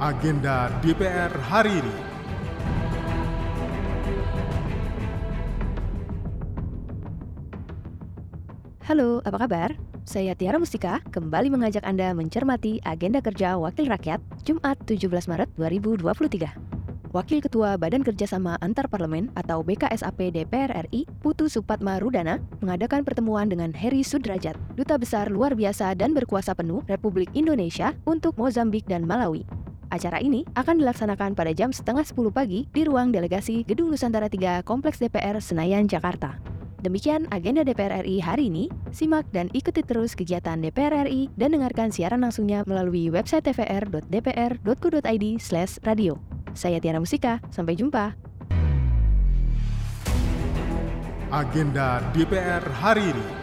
agenda DPR hari ini. Halo, apa kabar? Saya Tiara Mustika, kembali mengajak Anda mencermati agenda kerja Wakil Rakyat Jumat 17 Maret 2023. Wakil Ketua Badan Kerjasama Antar Parlemen atau BKSAP DPR RI, Putu Supatma Rudana, mengadakan pertemuan dengan Heri Sudrajat, Duta Besar Luar Biasa dan Berkuasa Penuh Republik Indonesia untuk Mozambik dan Malawi. Acara ini akan dilaksanakan pada jam setengah 10 pagi di ruang delegasi Gedung Nusantara 3 Kompleks DPR Senayan, Jakarta. Demikian agenda DPR RI hari ini. Simak dan ikuti terus kegiatan DPR RI dan dengarkan siaran langsungnya melalui website tvr.dpr.go.id radio. Saya Tiara Musika, sampai jumpa. Agenda DPR hari ini.